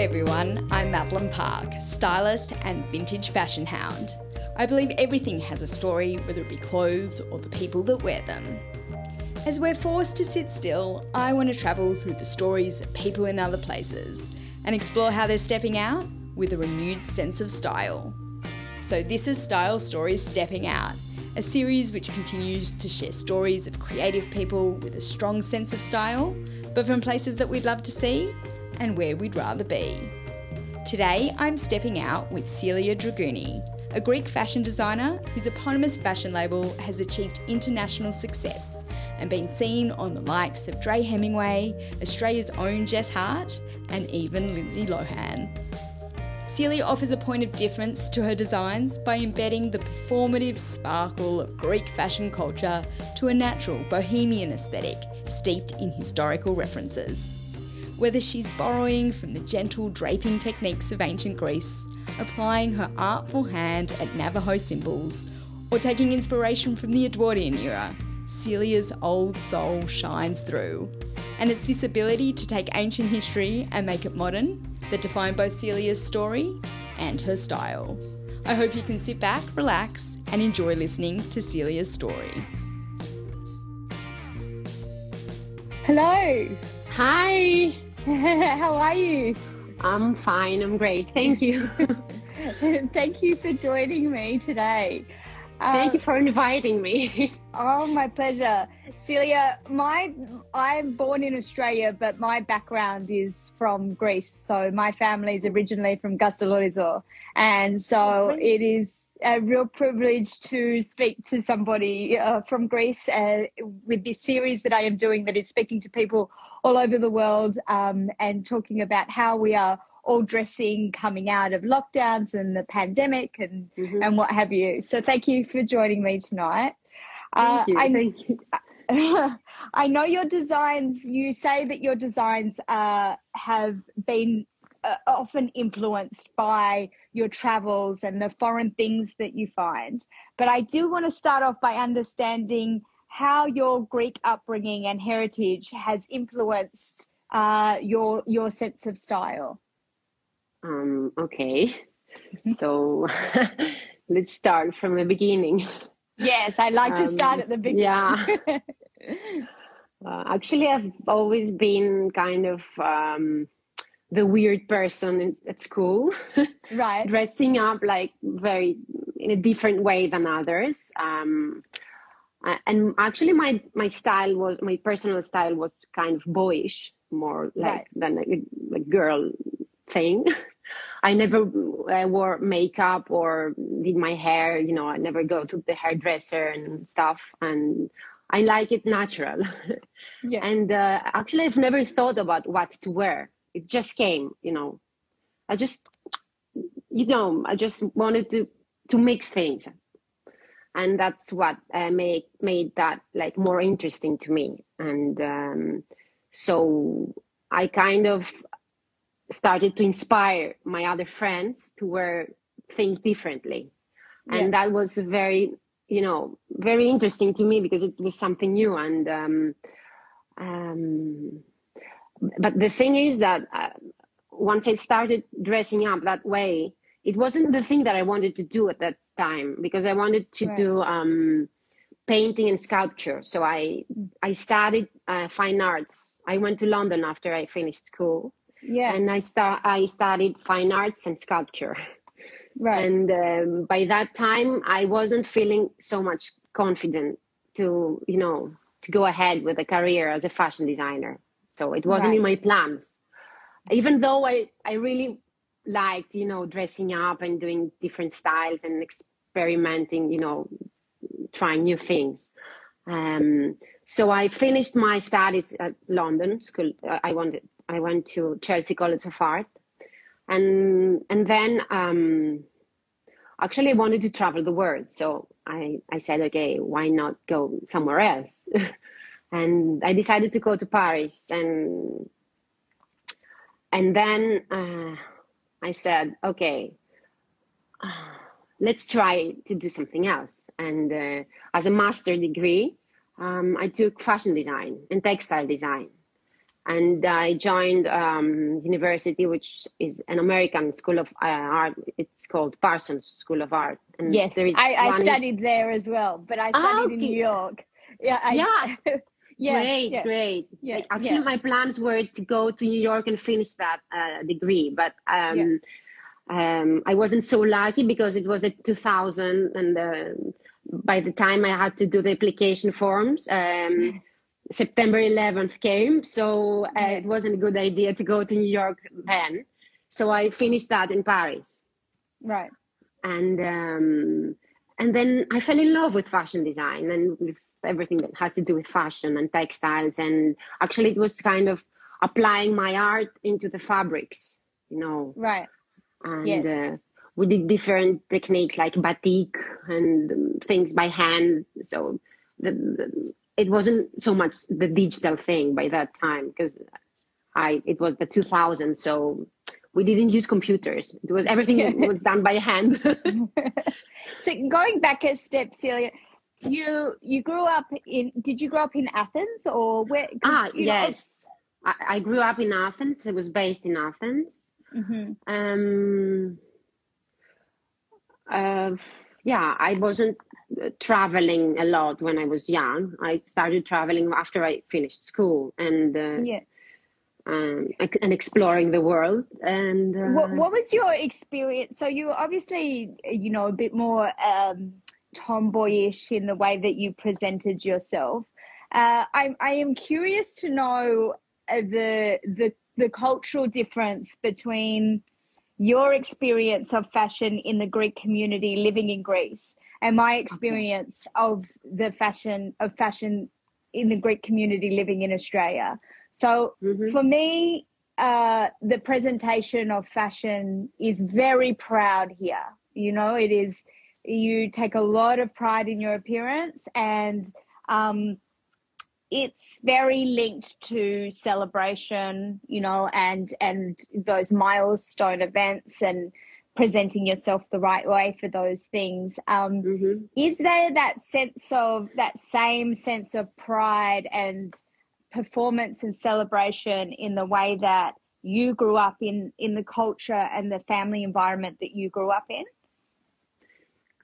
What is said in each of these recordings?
Hi everyone, I'm Madeline Park, stylist and vintage fashion hound. I believe everything has a story, whether it be clothes or the people that wear them. As we're forced to sit still, I want to travel through the stories of people in other places and explore how they're stepping out with a renewed sense of style. So, this is Style Stories Stepping Out, a series which continues to share stories of creative people with a strong sense of style, but from places that we'd love to see and where we'd rather be. Today, I'm stepping out with Celia Dragouni, a Greek fashion designer whose eponymous fashion label has achieved international success and been seen on the likes of Dree Hemingway, Australia's own Jess Hart, and even Lindsay Lohan. Celia offers a point of difference to her designs by embedding the performative sparkle of Greek fashion culture to a natural bohemian aesthetic steeped in historical references. Whether she's borrowing from the gentle draping techniques of ancient Greece, applying her artful hand at Navajo symbols, or taking inspiration from the Edwardian era, Celia's old soul shines through. And it's this ability to take ancient history and make it modern that define both Celia's story and her style. I hope you can sit back, relax, and enjoy listening to Celia's story. Hello. Hi. How are you? I'm fine. I'm great. Thank you. Thank you for joining me today. Thank you um, for inviting me. oh, my pleasure. Celia, my I'm born in Australia, but my background is from Greece. So my family is originally from Kastellorizo, and so oh, it is a real privilege to speak to somebody uh, from Greece uh, with this series that I am doing that is speaking to people all over the world um, and talking about how we are all dressing coming out of lockdowns and the pandemic and mm-hmm. and what have you. So thank you for joining me tonight. Thank uh, you. I, thank you. I know your designs. You say that your designs uh, have been uh, often influenced by your travels and the foreign things that you find. But I do want to start off by understanding how your Greek upbringing and heritage has influenced uh, your your sense of style. Um, okay, so let's start from the beginning. Yes, I like um, to start um, at the beginning. Yeah. uh, actually, I've always been kind of um, the weird person in, at school, right? Dressing up like very in a different way than others. Um, and actually, my my style was my personal style was kind of boyish, more like right. than a, a girl thing. I never uh, wore makeup or did my hair. You know, I never go to the hairdresser and stuff. And I like it natural. Yeah. and uh, actually, I've never thought about what to wear. It just came. You know, I just, you know, I just wanted to to mix things, and that's what uh, made made that like more interesting to me. And um, so I kind of started to inspire my other friends to wear things differently and yeah. that was very you know very interesting to me because it was something new and um, um, but the thing is that uh, once i started dressing up that way it wasn't the thing that i wanted to do at that time because i wanted to right. do um, painting and sculpture. So i i studied uh, fine arts. I went to london after i finished school. Yeah. And i start i studied fine arts and sculpture. Right. And um, by that time i wasn't feeling so much confident to you know to go ahead with a career as a fashion designer so it wasn't right. in my plans even though i i really liked you know dressing up and doing different styles and experimenting you know trying new things um, so i finished my studies at london school i wanted I went to Chelsea College of Art, and and then um, actually I wanted to travel the world. So I I said, okay, why not go somewhere else? and I decided to go to Paris, and and then uh, I said, okay. Uh, let's try to do something else. And uh, as a master degree, um, I took fashion design and textile design and I joined um, university, which is an American school of uh, art. It's called Parsons School of Art. And yes, I, I studied there as well, but I studied oh, okay. in New York. Yeah, I, yeah. yeah, great, yeah. great. Yeah, Actually, yeah. my plans were to go to New York and finish that uh, degree, but um, um, I wasn't so lucky because it was the 2000, and uh, by the time I had to do the application forms. Um, September 11th came, so uh, it wasn't a good idea to go to New York then. So I finished that in Paris. Right. And um, and then I fell in love with fashion design and with everything that has to do with fashion and textiles. And actually, it was kind of applying my art into the fabrics, you know. Right. And yes. uh, we did different techniques like batik and things by hand. So the, the it wasn't so much the digital thing by that time because I it was the 2000s, so we didn't use computers. It was everything was done by hand. so going back a step, Celia, you you grew up in. Did you grow up in Athens or where? Ah, yes, I, I, grew up in Athens. It was based in Athens. Mm-hmm. Um. Uh, yeah, I wasn't traveling a lot when I was young. I started traveling after I finished school and uh, yeah. Um, and exploring the world. And uh, what, what was your experience? So you obviously, you know, a bit more um, tomboyish in the way that you presented yourself. Uh, I, I am curious to know uh, the the the cultural difference between your experience of fashion in the Greek community living in Greece and my experience okay. of the fashion of fashion in the Greek community living in Australia. So mm-hmm. for me, uh, the presentation of fashion is very proud here. You know, it is you take a lot of pride in your appearance and um, it's very linked to celebration, you know, and and those milestone events and presenting yourself the right way for those things. Um, mm-hmm. Is there that sense of that same sense of pride and performance and celebration in the way that you grew up in in the culture and the family environment that you grew up in?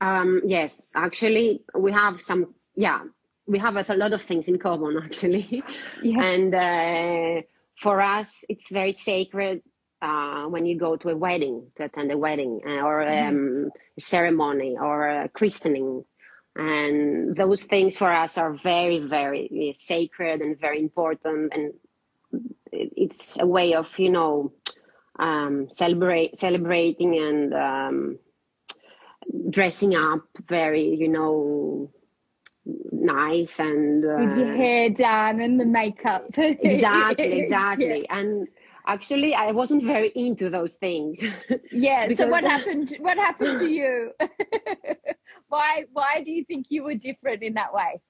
Um, yes, actually, we have some. Yeah, we have a lot of things in common actually yeah. and uh, for us it's very sacred uh, when you go to a wedding to attend a wedding uh, or mm-hmm. um, a ceremony or a christening and those things for us are very very sacred and very important. And it's a way of you know um, celebrate celebrating and um, dressing up very you know nice and uh, with your hair done and the makeup. Exactly exactly. Yeah. and actually i wasn't very into those things. Yeah so what happened what happened to you why why do you think you were different in that way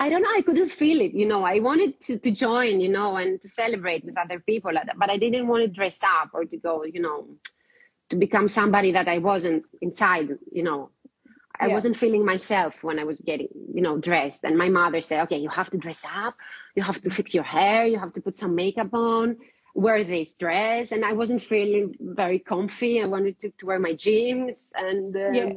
I don't know. I couldn't feel it. You know, I wanted to, to join, you know, and to celebrate with other people, but I didn't want to dress up or to go, you know, to become somebody that I wasn't inside, you know. I yeah. wasn't feeling myself when I was getting, you know, dressed. And my mother said, okay, you have to dress up, you have to fix your hair, you have to put some makeup on, wear this dress. And I wasn't feeling very comfy. I wanted to, to wear my jeans. And um, yeah.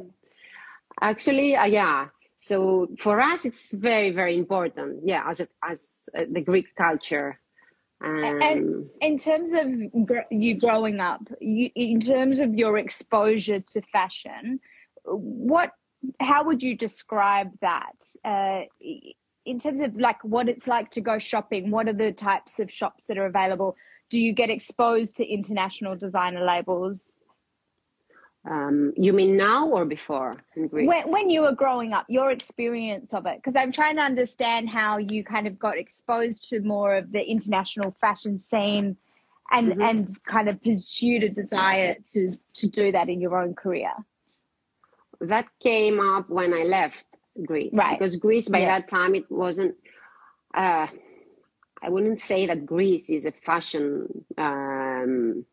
Actually, uh, yeah. So for us, it's very, very important. Yeah, as a, as a, the Greek culture. Um, and in terms of you growing up, you, in terms of your exposure to fashion, what how would you describe that uh, in terms of like what it's like to go shopping? What are the types of shops that are available? Do you get exposed to international designer labels? Um, you mean now or before when, when, you were growing up, your experience of it? Because I'm trying to understand how you kind of got exposed to more of the international fashion scene and mm-hmm. and kind of pursued a desire to to do that in your own career that came up when I left Greece. Right. Because Greece by yeah. that time it wasn't uh, I wouldn't say that Greece is a fashion um,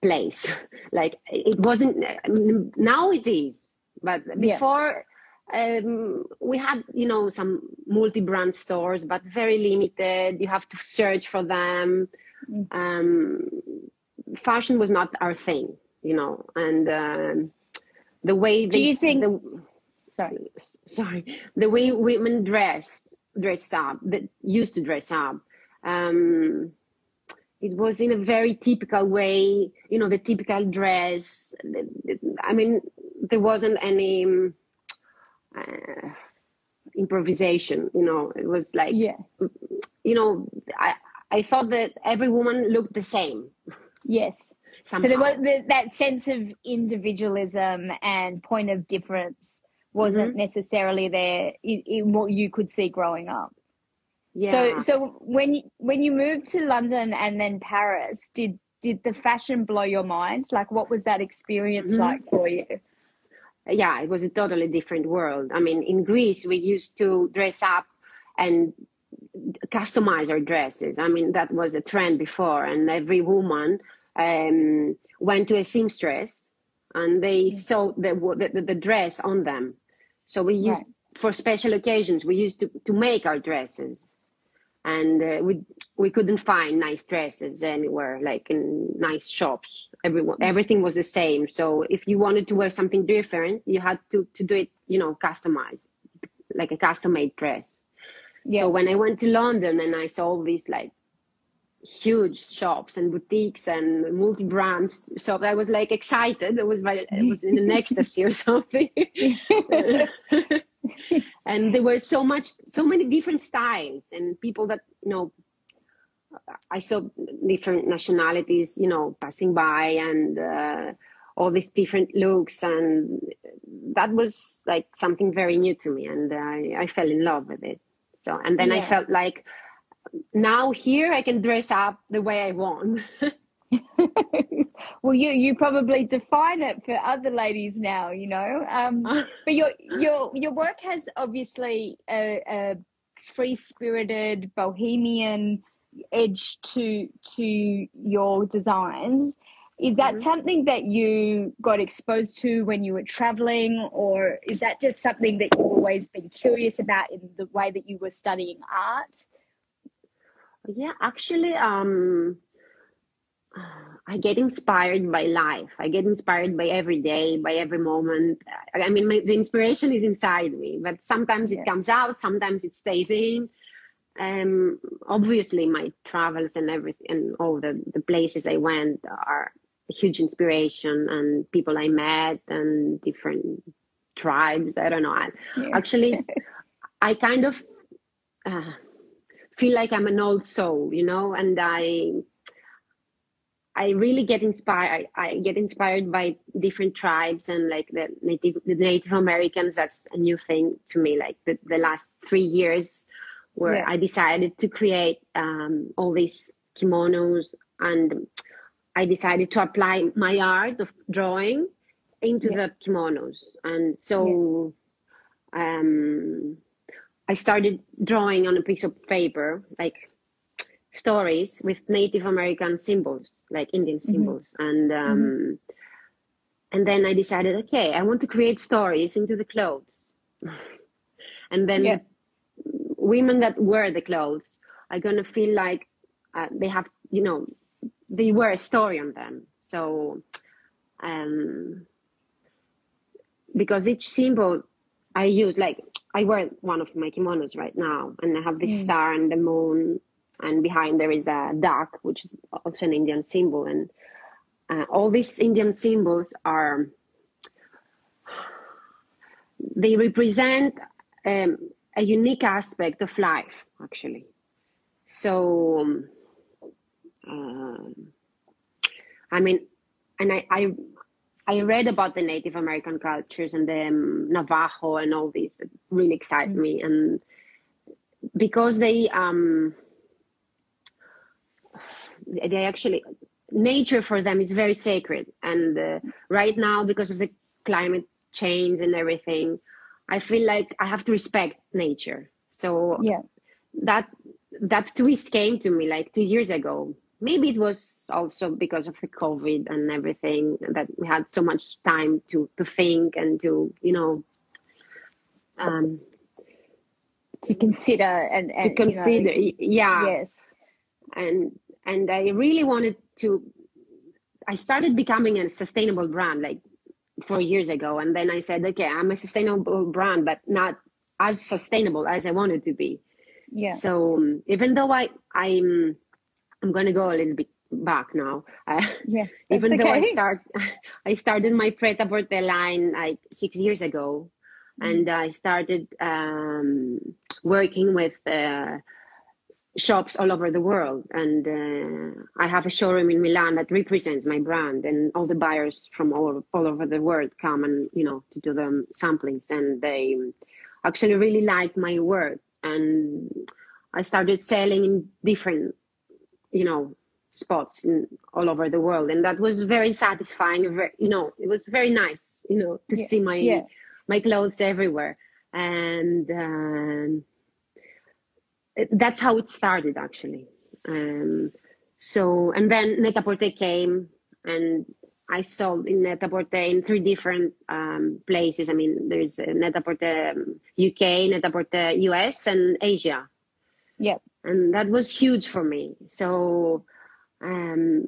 place. like it wasn't now it is. But before um, we had you know some multi-brand stores but very limited you have to search for them mm. um, fashion was not our thing you know and um, the way they, do you think the, sorry sorry the way women dress dress up that used to dress up um, it was in a very typical way you know the typical dress. I mean there wasn't any uh, improvisation you know it was like yeah. you know i i thought that every woman looked the same. Yes. Somehow. so there was the, that sense of individualism and point of difference wasn't mm-hmm. necessarily there in, in, what you could see growing up yeah. so so when when you moved to london and then paris did did the fashion blow your mind like what was that experience mm-hmm. like for you yeah, it was a totally different world. I mean, in Greece, we used to dress up and customize our dresses. I mean, that was a trend before, and every woman um, went to a seamstress and they sewed the, the, the, dress on them. So we used, right. for special occasions, we used to, to make our dresses and uh, we we couldn't find nice dresses anywhere like in nice shops. Everyone everything was the same. So if you wanted to wear something different you had to to do it you know customized like a custom made dress. Yeah. so when i went to london and i saw all these like huge shops and boutiques and multi brands shops i was like excited. It was it was in an ecstasy or something and there were so much so many different styles and people that you know i saw different nationalities you know passing by and uh, all these different looks. And that was like something very new to me and i, I fell in love with it. So and then yeah. i felt like now here i can dress up the way i want well, you you probably define it for other ladies now, you know. Um, but your your your work has obviously a, a free spirited bohemian edge to to your designs. Is that mm-hmm. something that you got exposed to when you were traveling, or is that just something that you've always been curious about in the way that you were studying art? Yeah, actually, um, I get inspired by life. I get inspired by every day, by every moment. I mean, my, the inspiration is inside me, but sometimes it comes out, sometimes it stays in. Um, obviously, my travels and everything, and all the, the places I went are a huge inspiration, and people I met, and different tribes. I don't know. I, yeah. Actually, I kind of uh, feel like I'm an old soul, you know, and I I really get inspired. I, get inspired by different tribes and like the native the Native Americans. That's a new thing to me. Like the, the last three years, where yeah. I decided to create um, all these kimonos, and I decided to apply my art of drawing into yeah. the kimonos, and so. Yeah. Um, I started drawing on a piece of paper, like stories with Native American symbols, like Indian mm-hmm. symbols, mm-hmm. and um, mm-hmm. and then I decided, okay, I want to create stories into the clothes, and then yeah. women that wear the clothes are gonna feel like uh, they have, you know, they wear a story on them. So, um, because each symbol I use, like I wear one of my kimonos right now, and I have this mm. star and the moon and behind there is a duck, which is also an Indian symbol. And uh, all these Indian symbols are they represent um, a unique aspect of life, actually. So, um, I mean, and I, I I read about the Native American cultures and the um, Navajo and all these that really excite mm-hmm. me, and because they um, they actually nature for them is very sacred and uh, right now because of the climate change and everything i feel like i have to respect nature so yeah that that twist came to me like two years ago maybe it was also because of the covid and everything that we had so much time to to think and to you know um, to consider and, and to consider. You know, yeah. Yes. And and I really wanted to. I started becoming a sustainable brand like four years ago, and then I said, okay, I'm a sustainable brand, but not as sustainable as I wanted to be. Yeah. So um, even though I I'm I'm to go a little bit back now. Uh, yeah. even okay. though I start I started my Pret a Porter line like six years ago, mm. and I started um, working with. Uh, shops all over the world and uh, i have a showroom in milan that represents my brand and all the buyers from all, all over the world come and you know to do the samplings and they actually really like my work and i started selling in different you know spots in, all over the world and that was very satisfying very, you know it was very nice you know to yeah. see my yeah. my clothes everywhere and um, that's how it started actually. Um, so and then net-a-porter came and i sold in net-a-porter in three different um, places. I mean there's net-a-porter uk net-a-porter us and asia. Yeah and that was huge for me. So um,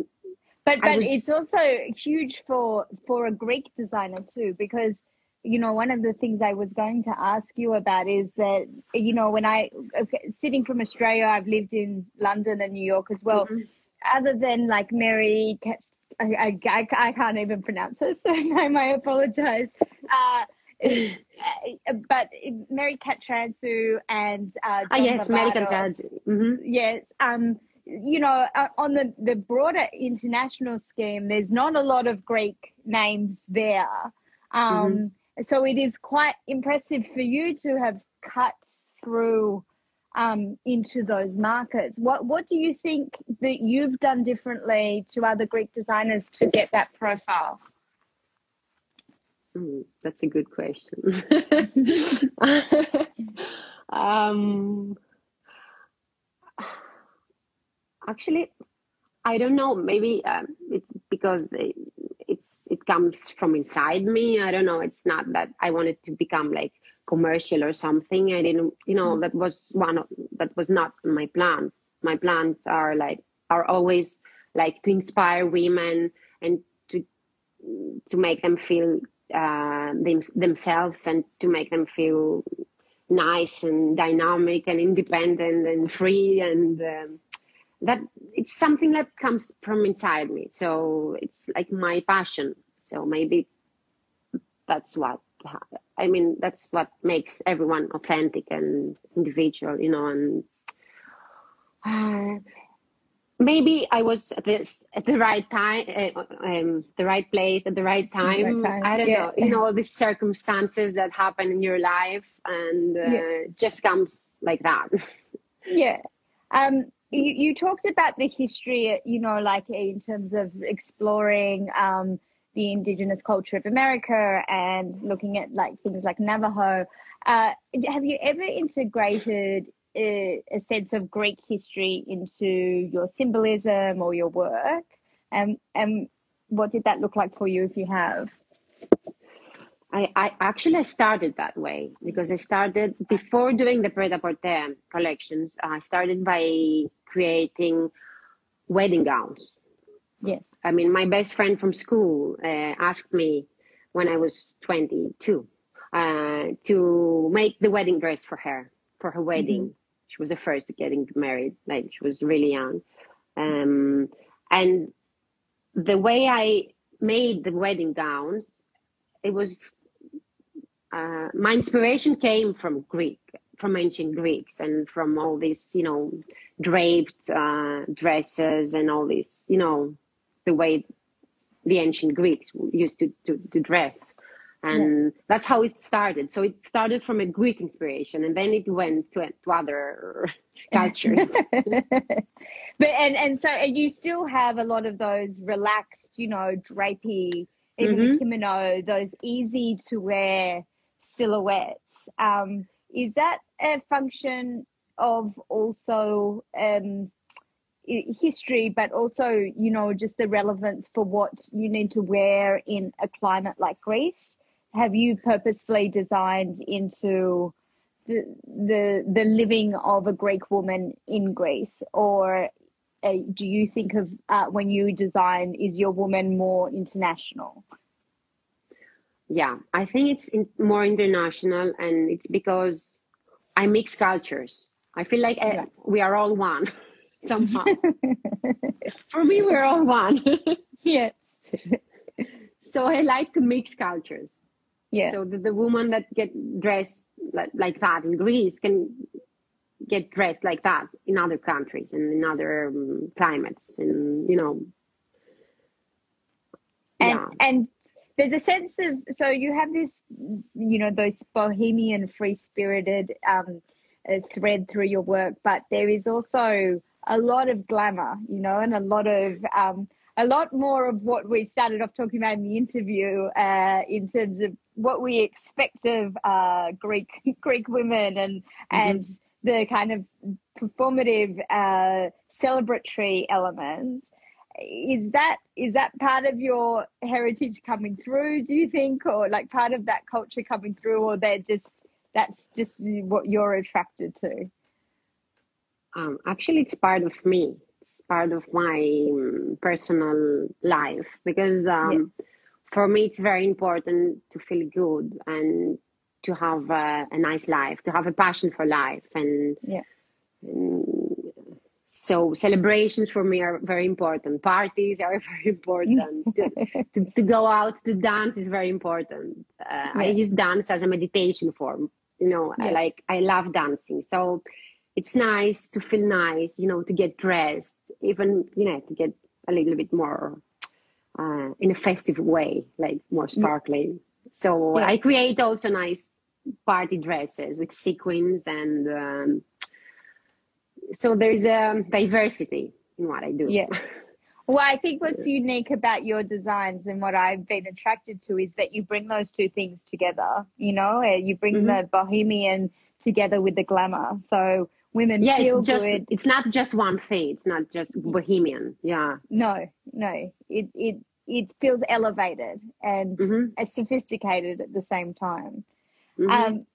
but but was, it's also huge for for a greek designer too because you know, one of the things I was going to ask you about is that, you know, when I, okay, sitting from Australia, I've lived in London and New York as well. Mm-hmm. Other than like Mary, I, I, I, can't even pronounce her surname, I apologize. Uh, but Mary Katrantzou and uh, oh, yes, Mary Katrantzou. Mm-hmm. Yes. Um, you know, uh, on the, the broader international scheme, there's not a lot of Greek names there. Um, mm-hmm so it is quite impressive for you to have cut through um, into those markets. What what do you think that you've done differently to other Greek designers to get that profile? Mm, that's a good question. um, actually, I don't know. Maybe um, it's because it's it comes from inside me. I don't know. It's not that i wanted to become like commercial or something. I didn't you know that was one of that was not my plans. My plans are like are always like to inspire women and to to make them feel uh, them, themselves and to make them feel nice and dynamic and independent and free and um, that it's something that comes from inside me so it's like my passion so maybe that's what i mean that's what makes everyone authentic and individual you know and uh, maybe i was at this at the right time uh, um, the right place at the right time, right time. i don't yeah. know you know all these circumstances that happen in your life and uh, yeah. just comes like that yeah um you, you talked about the history, you know, like in terms of exploring um, the indigenous culture of America and looking at like things like Navajo. Uh, have you ever integrated a, a, sense of Greek history into your symbolism or your work? And, and what did that look like for you if you have? I, I actually started that way because I started before doing the Pret a Porter collections. I started by creating wedding gowns. Yes. I mean, my best friend from school uh, asked me when I was 22 uh, to make the wedding dress for her, for her wedding. Mm-hmm. She was the first getting married, like she was really young. Um, and the way I made the wedding gowns, it was uh, my inspiration came from Greek, from ancient Greeks, and from all these, you know, draped uh, dresses and all this, you know, the way the ancient Greeks used to, to, to dress. And yeah. that's how it started. So it started from a Greek inspiration and then it went to, to other cultures. but and, and so you still have a lot of those relaxed, you know, drapey, even mm-hmm. the kimono, those easy to wear silhouettes. Um, is that a function of also um, history, but also, you know, just the relevance for what you need to wear in a climate like Greece. have you purposefully designed into the the the living of a Greek woman in Greece, or uh, do you think of uh, when you design is your woman more international? Yeah, I think it's in, more international, and it's because I mix cultures. I feel like uh, we are all one somehow. For me, we're all one. yes. so I like to mix cultures. Yeah. So the, the woman that get dressed like, like that in Greece can get dressed like that in other countries and in other um, climates, and you know. And yeah. and there's a sense of so you have this, you know, those bohemian, free spirited um, uh, thread through your work, but there is also a lot of glamour, you know, and a lot of um, a lot more of what we started off talking about in the interview uh, in terms of what we expect of uh, Greek Greek women and mm-hmm. and the kind of performative uh, celebratory elements. Is that is that part of your heritage coming through? Do you think, or like part of that culture coming through, or they're just that's just what you're attracted to? Um, actually, it's part of me It's part of my um, personal life because um, yeah. for me it's very important to feel good and to have a, a, nice life to have a passion for life and, yeah. and so celebrations for me are very important parties are very important to, to, to, go out to dance is very important uh, yeah. i use dance as a meditation form you know i like i love dancing so it's nice to feel nice, you know, to get dressed, even, you know, to get a little bit more uh, in a festive way, like more sparkly. So yeah. I create also nice party dresses with sequins and um, so there's a diversity in what I do. Yeah. Well, I think what's unique about your designs and what I've been attracted to is that you bring those two things together. You know, you bring mm-hmm. the bohemian together with the glamour. So women yeah, feel it's just, good. It's not just one thing. It's not just bohemian. Yeah. No, no. It it it feels elevated and mm-hmm. sophisticated at the same time. Mm-hmm. Um,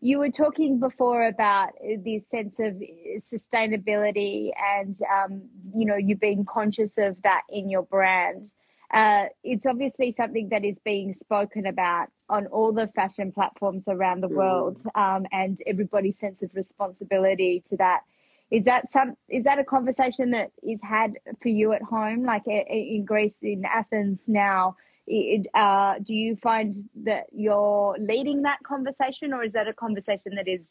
you were talking before about this sense of sustainability and um, you know you being conscious of that in your brand uh, it's obviously something that is being spoken about on all the fashion platforms around the mm. world, um, and everybody's sense of responsibility to that. Is that some? Is that a conversation that is had for you at home, like in Greece, in Athens now? It, uh, do you find that you're leading that conversation, or is that a conversation that is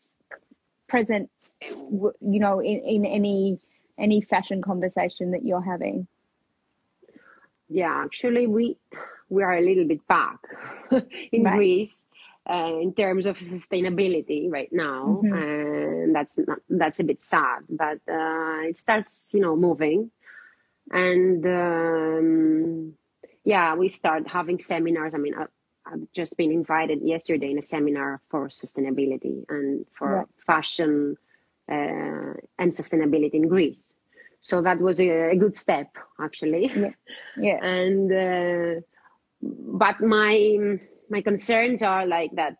present, you know, in, in any any fashion conversation that you're having? Yeah, actually, we we are a little bit back in right. Greece uh, in terms of sustainability right now, mm-hmm. and that's not, that's a bit sad. But uh, it starts, you know, moving, and um, yeah, we start having seminars. I mean, I, I've just been invited yesterday in a seminar for sustainability and for right. fashion uh, and sustainability in Greece so that was a, a good step actually yeah, yeah. and uh, but my my concerns are like that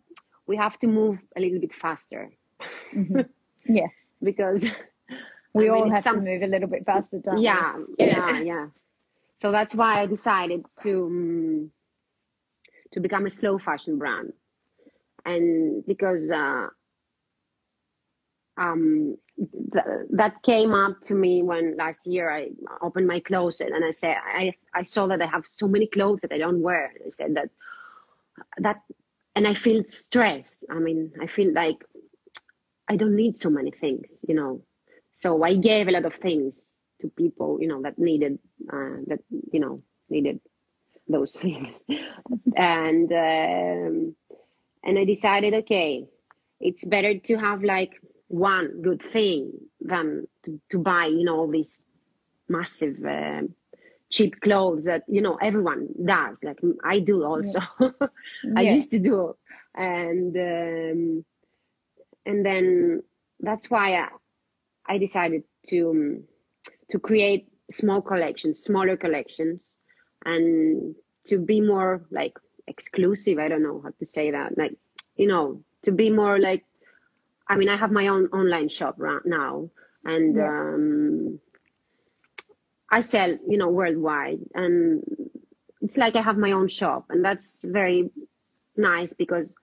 we have to move a little bit faster mm-hmm. yeah because we I all have some, to move a little bit faster don't yeah, we? yeah yeah yeah so that's why i decided to um, to become a slow fashion brand and because uh, um, th- that came up to me when last year I opened my closet and I said I I saw that I have so many clothes that I don't wear. I said that that and I feel stressed. I mean, I feel like I don't need so many things, you know. So I gave a lot of things to people, you know, that needed uh, that you know needed those things, and um, and I decided, okay, it's better to have like one good thing than to, to buy, you know, all these massive uh, cheap clothes that you know everyone does. Like I do also. Yeah. I yeah. used to do, and um, and then that's why I, I decided to um, to create small collections, smaller collections, and to be more like exclusive. I don't know how to say that. Like, you know, to be more like, I mean, I have my own online shop right now, and Yeah. um, I sell, you know, worldwide, and it's like I have my own shop, and that's very nice because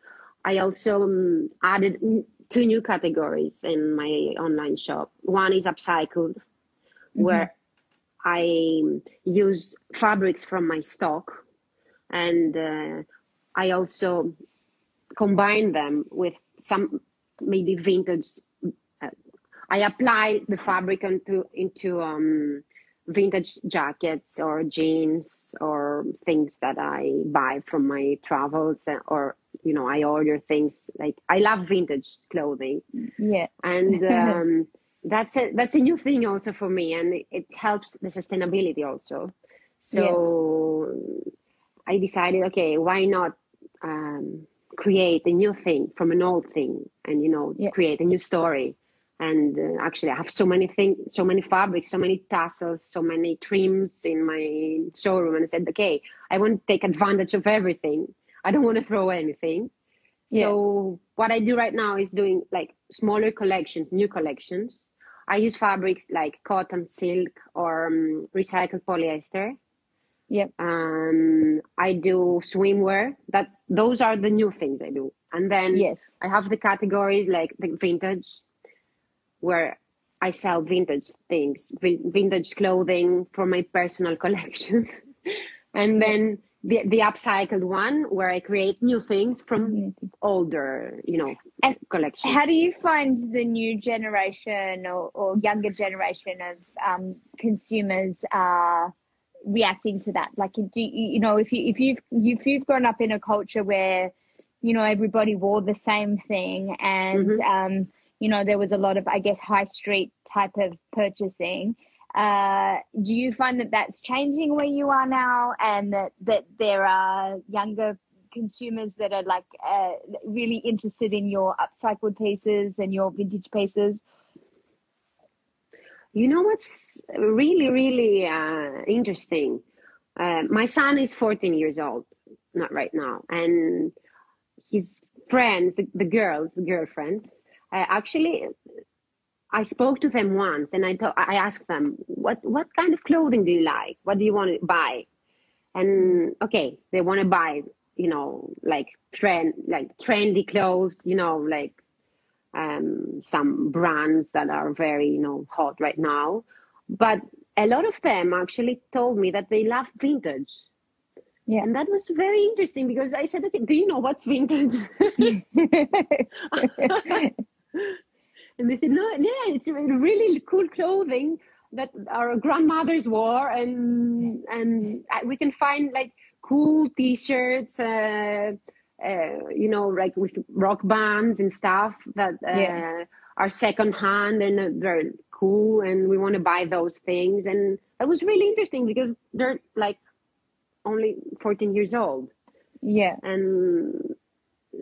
I also um, added two new categories in my online shop. One is upcycled, where I use fabrics from my stock, and uh, I also combine them with some maybe vintage. Uh, I apply the fabric into into um, vintage jackets or jeans or things that I buy from my travels, or you know, I order things like I love vintage clothing Yeah. and um, that's a that's a new thing also for me and it, helps the sustainability also so i decided okay why not um, create a new thing from an old thing and you know Yeah. create a new story and uh, actually i have so many things so many fabrics so many tassels so many trims in my showroom and i said okay i want to take advantage of everything i don't want to throw anything Yeah. so what I do right now is doing like smaller collections, new collections. I use fabrics like cotton, silk, or um, recycled polyester. Yep. Um, I do swimwear. That those are the new things I do. And then Yes. I have the categories like the vintage, where I sell vintage things, vintage clothing for my personal collection, and then the the upcycled one where I create new things from older, you know, And collection. How do you find the new generation or, or younger generation of um, consumers are reacting to that? Like, do you, you know if you if you've if you've grown up in a culture where you know everybody wore the same thing and um, you know there was a lot of I guess high street type of purchasing. Uh, do you find that that's changing where you are now, and that that there are younger consumers that are like uh, really interested in your upcycled pieces and your vintage pieces. You know what's really, really uh, interesting? Uh, my son is 14 years old, not right now, and his friends, the, the girls, the girlfriends, uh, actually, I spoke to them once, and I to- I asked them, "What what kind of clothing do you like? What do you want to buy?" And okay, they want to buy, you know, like trend, like trendy clothes, you know, like um, some brands that are very you know hot right now but a lot of them actually told me that they love vintage Yeah. and that was very interesting because i said okay do you know what's vintage and they said no yeah it's really cool clothing that our grandmothers wore and and we can find like cool t-shirts uh, uh, you know like with rock bands and stuff that uh, Yeah. are secondhand and uh, they're cool and we want to buy those things and it was really interesting because they're like only 14 years old yeah. and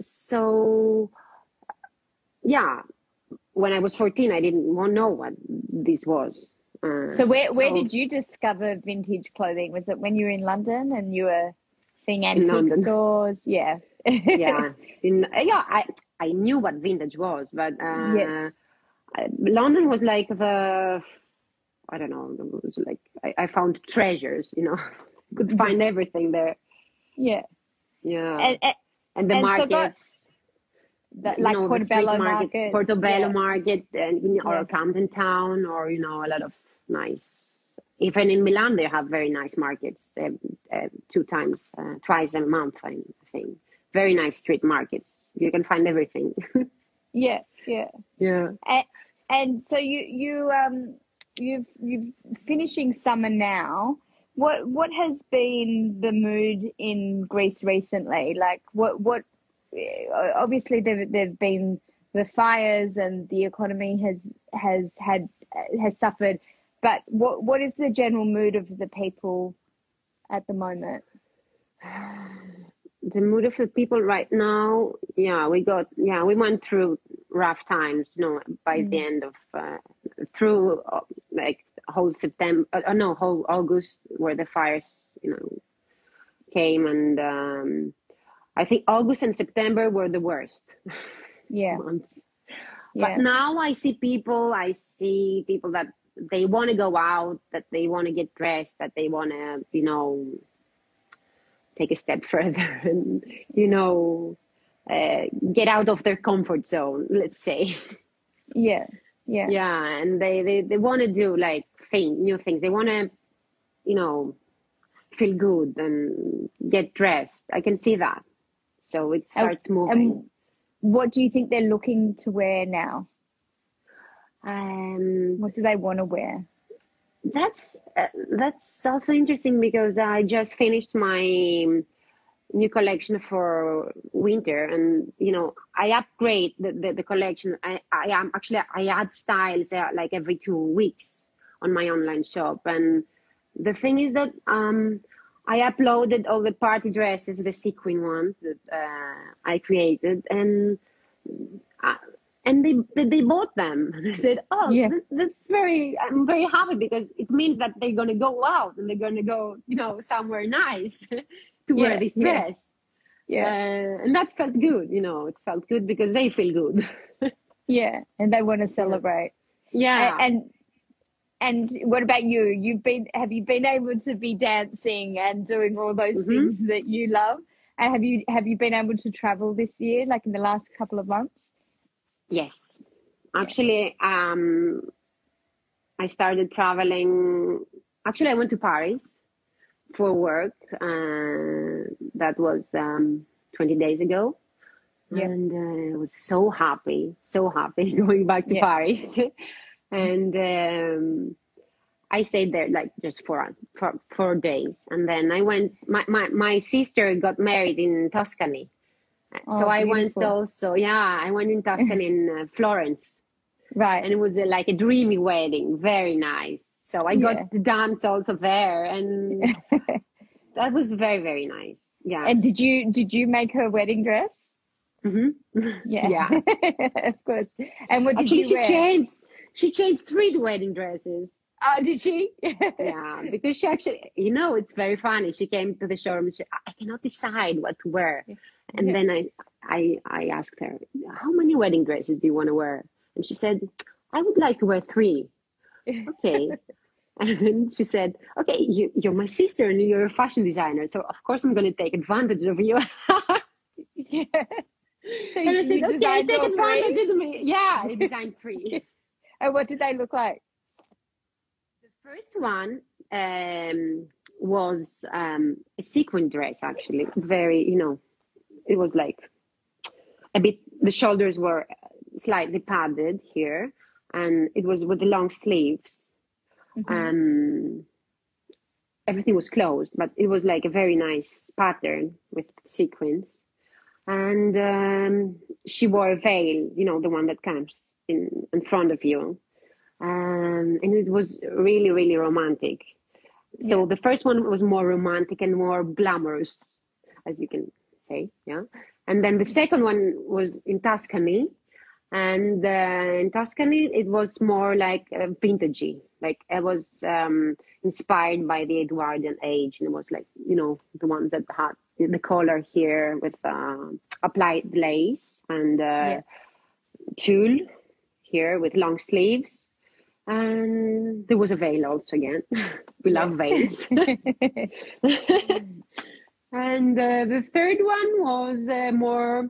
so yeah when i was 14 i didn't know what this was uh, So where where so- did you discover vintage clothing? Was it when you were in London and you were seeing antique London. stores? Yeah. yeah in, yeah i i knew what vintage was but uh Yes. London was like the i don't know it was like i, I found treasures you know could find everything there yeah. yeah And, and and the and so got- you like know, the Portobello market. Portobello yeah. Market, and you know, or Yeah. Camden Town, or you know, a lot of nice. Even in Milan, they have very nice markets. Uh, uh, two times, uh, twice a month, I think. Very nice street markets. You can find everything. Yeah. Yeah. yeah. And, and so you you um you've you've finishing summer now. What what has been the mood in Greece recently? Like what what obviously there there've been the fires and the economy has has had has suffered, but what what is the general mood of the people at the moment? the mood of the people right now yeah we got yeah we went through rough times you know by the end of uh, through uh, like whole september uh, no whole august where the fires you know came and um I think August and September were the worst Yeah. months. Yeah. But now I see people, I see people that they want to go out, that they want to get dressed, that they want to, you know, take a step further and, you know, uh, get out of their comfort zone, let's say. Yeah. Yeah. Yeah. And they, they, they want to do like thing, new things. They want to, you know, feel good and get dressed. I can see that. So it starts moving. And what do you think they're looking to wear now? Um, What do they want to wear? That's uh, that's also interesting because I just finished my new collection for winter, and you know I upgrade the, the, the collection. I, I am actually I add styles uh, like every two weeks on my online shop, and the thing is that um, I uploaded all the party dresses, the sequin ones that uh, I created, and. I, and they they, they bought them and i said oh Yeah. that, that's very i'm very happy because it means that they're going to go out and they're going to go you know somewhere nice to Yeah, wear this dress Yeah. uh, and that felt good you know it felt good because they feel good Yeah. And they want to celebrate. yeah A- And and what about you? You've been have you been able to be dancing and doing all those Mhm. things that you love? And have you have you been able to travel this year, like in the last couple of months? yes actually um i started traveling actually i went to paris for work uh, that was um 20 days ago Yeah. and uh, I was so happy, so happy going back to Yeah. Paris, and um, I stayed there like just for, for four days, and then I went. My, my my sister got married in Tuscany, so Oh, I went also. Yeah, I went in Tuscany in uh, Florence, Right. and it was uh, like a dreamy wedding, very nice. So I got Yeah. to dance also there, and that was very very nice. Yeah. and did you did you make her wedding dress? Mhm. Yeah. Yeah. of course. And what did Actually, you she wear? changed. She changed three wedding dresses. Oh, did she? Yeah, because she actually, you know, it's very funny. She came to the showroom. And she, I cannot decide what to wear, and Yeah. then I, I, I asked her, how many wedding dresses do you want to wear? And she said, I would like to wear three. Okay. And then she said, "Okay, you, you're my sister and you're a fashion designer, so of course I'm going to take advantage of you." yeah. So and I said, "Okay, take all three? advantage of me." Yeah, I designed three. And what did they look like? The first one um, was um, a sequin dress, actually. Very, you know, it was like a bit, the shoulders were slightly padded here, and it was with the long sleeves. Um, everything was closed, but it was like a very nice pattern with sequins. And um, she wore a veil, you know, the one that comes in, in front of you. Um, and it was really really romantic. So the first one was more romantic and more glamorous as you can say yeah. And then the second one was in tuscany. And uh, in tuscany it was more like uh, vintagey. Like it was um, inspired by the edwardian age. And it was like you know the ones that had the collar here with uh, applied lace and uh, Yeah. tulle here with long sleeves and there was a veil also again we love veils and uh, the third one was uh, more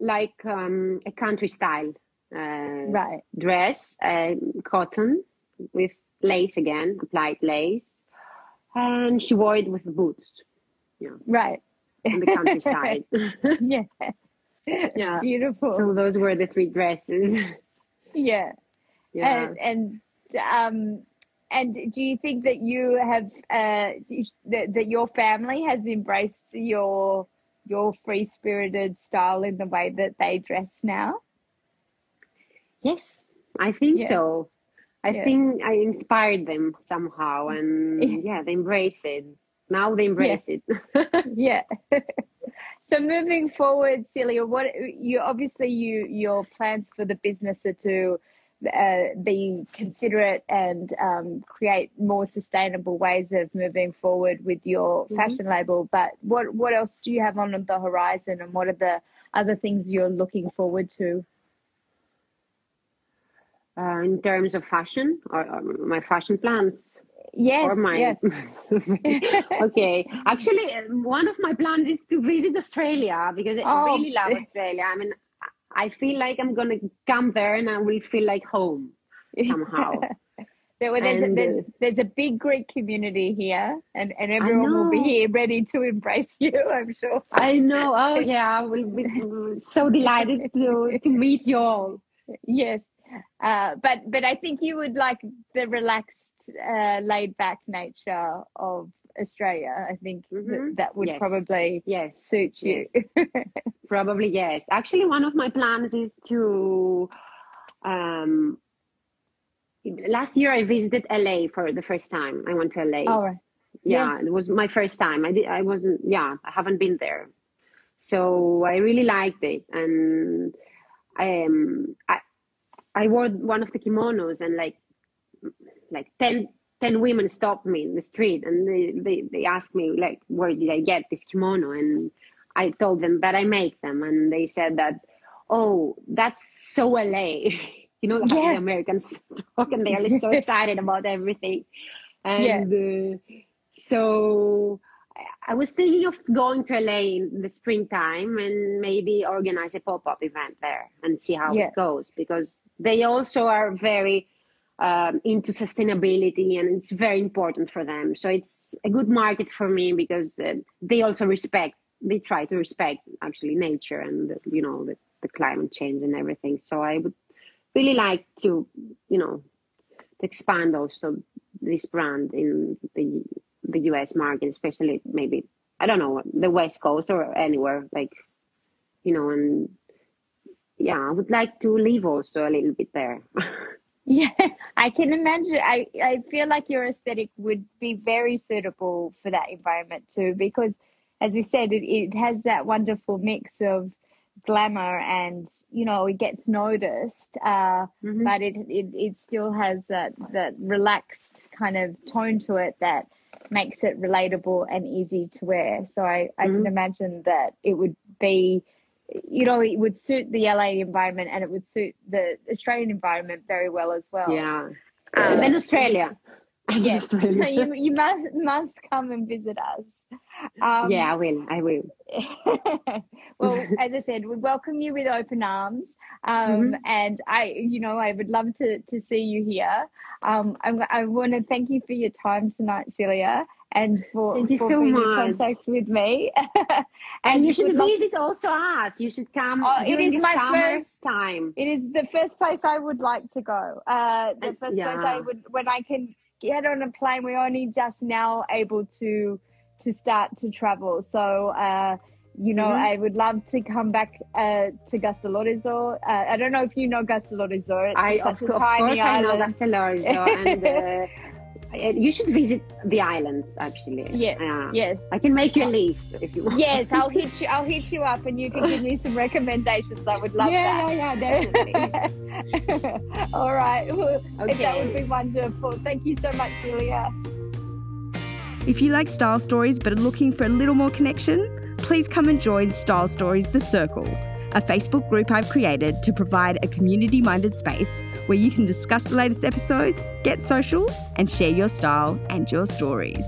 like um, a country style uh, Right. dress uh, cotton with lace again applied lace and she wore it with boots Yeah. Right. on the countryside Yeah. yeah Beautiful. so those were the three dresses yeah. yeah And and um and do you think that you have uh that, that your family has embraced your your free spirited style in the way that they dress now? Yes, I think Yeah. so. I Yeah. think I inspired them somehow, and yeah, they embrace it. Now they embrace it. yeah. so moving forward, Celia, what you obviously you your plans for the business are to uh, be considerate and um, create more sustainable ways of moving forward with your mm-hmm. fashion label. But what what else do you have on the horizon, and what are the other things you're looking forward to? Uh, in terms of fashion or, or my fashion plans. Yes. Or my... yes. okay. Actually, one of my plans is to visit Australia because oh. I really love Australia. I mean, I feel like I'm gonna come there and I will feel like home somehow. there, there's, and, a, there's, uh, there's, a big Greek community here, and, and everyone will be here ready to embrace you. I'm sure. I know. Oh yeah, I will be so delighted to to meet you all. Yes. Uh, but but I think you would like the relaxed, uh, laid back nature of Australia. I think mm-hmm. that, that would yes. probably yes suit you. Yes. probably yes. Actually, one of my plans is to. Um, last year I visited LA for the first time. I went to LA. All right. Yeah, yes. it was my first time. I did. I wasn't. Yeah, I haven't been there, so I really liked it, and I um I I wore one of the kimonos, and like like 10 10 women stopped me in the street and they, they, they asked me like where did i get this kimono and i told them that i make them and they said that oh that's so la you know how yeah. the americans talk and they're so excited about everything and yeah. uh, so I was thinking of going to LA in the springtime and maybe organize a pop up event there and see how yeah. it goes because they also are very um, into sustainability and it's very important for them. So it's a good market for me because uh, they also respect they try to respect actually nature and the, you know the, the climate change and everything. So i would really like to you know to expand also this brand in the the us market especially maybe i don't know the west coast or anywhere like you know and yeah i would like to live also a little bit there Yeah, I can imagine. I, I feel like your aesthetic would be very suitable for that environment too, because as we said, it, it has that wonderful mix of glamour and you know it gets noticed uh, mm-hmm. but it, it it still has that that relaxed kind of tone to it that makes it relatable and easy to wear so i i mm-hmm. can imagine that it would be you know, it would suit the LA environment and it would suit the Australian environment very well as well. Yeah. Um, then Australia. Yes. so you, you must must come and visit us. Um, yeah, I will. I will. well, as I said, we welcome you with open arms, um, mm-hmm. and I, you know, I would love to to see you here. Um, I, I want to thank you for your time tonight, Celia, and for, Thank you for so much. in contact with me. and, and, you should visit also us. You should come. Oh, it is my first time. It is the first place I would like to go. Uh, the first yeah. place I would when I can get on a plane. We're only just now able to to start to travel. So. Uh, you know, mm-hmm. I would love to come back uh, to Kastellorizo. Uh, I don't know if you know Kastellorizo. I, of, of course, island. I know Kastellorizo. and uh, you should visit the islands actually. Yeah uh, yes. I can make you a list if you want. Yes i'll hit you i'll hit you up and you can give me some recommendations. I would love yeah, that. yeah yeah definitely. All right. Well, okay. that would be wonderful. Thank you so much celia if you like style stories but are looking for a little more connection please come and join style stories the circle a Facebook group I've created to provide a community minded space where you can discuss the latest episodes, get social, and share your style and your stories.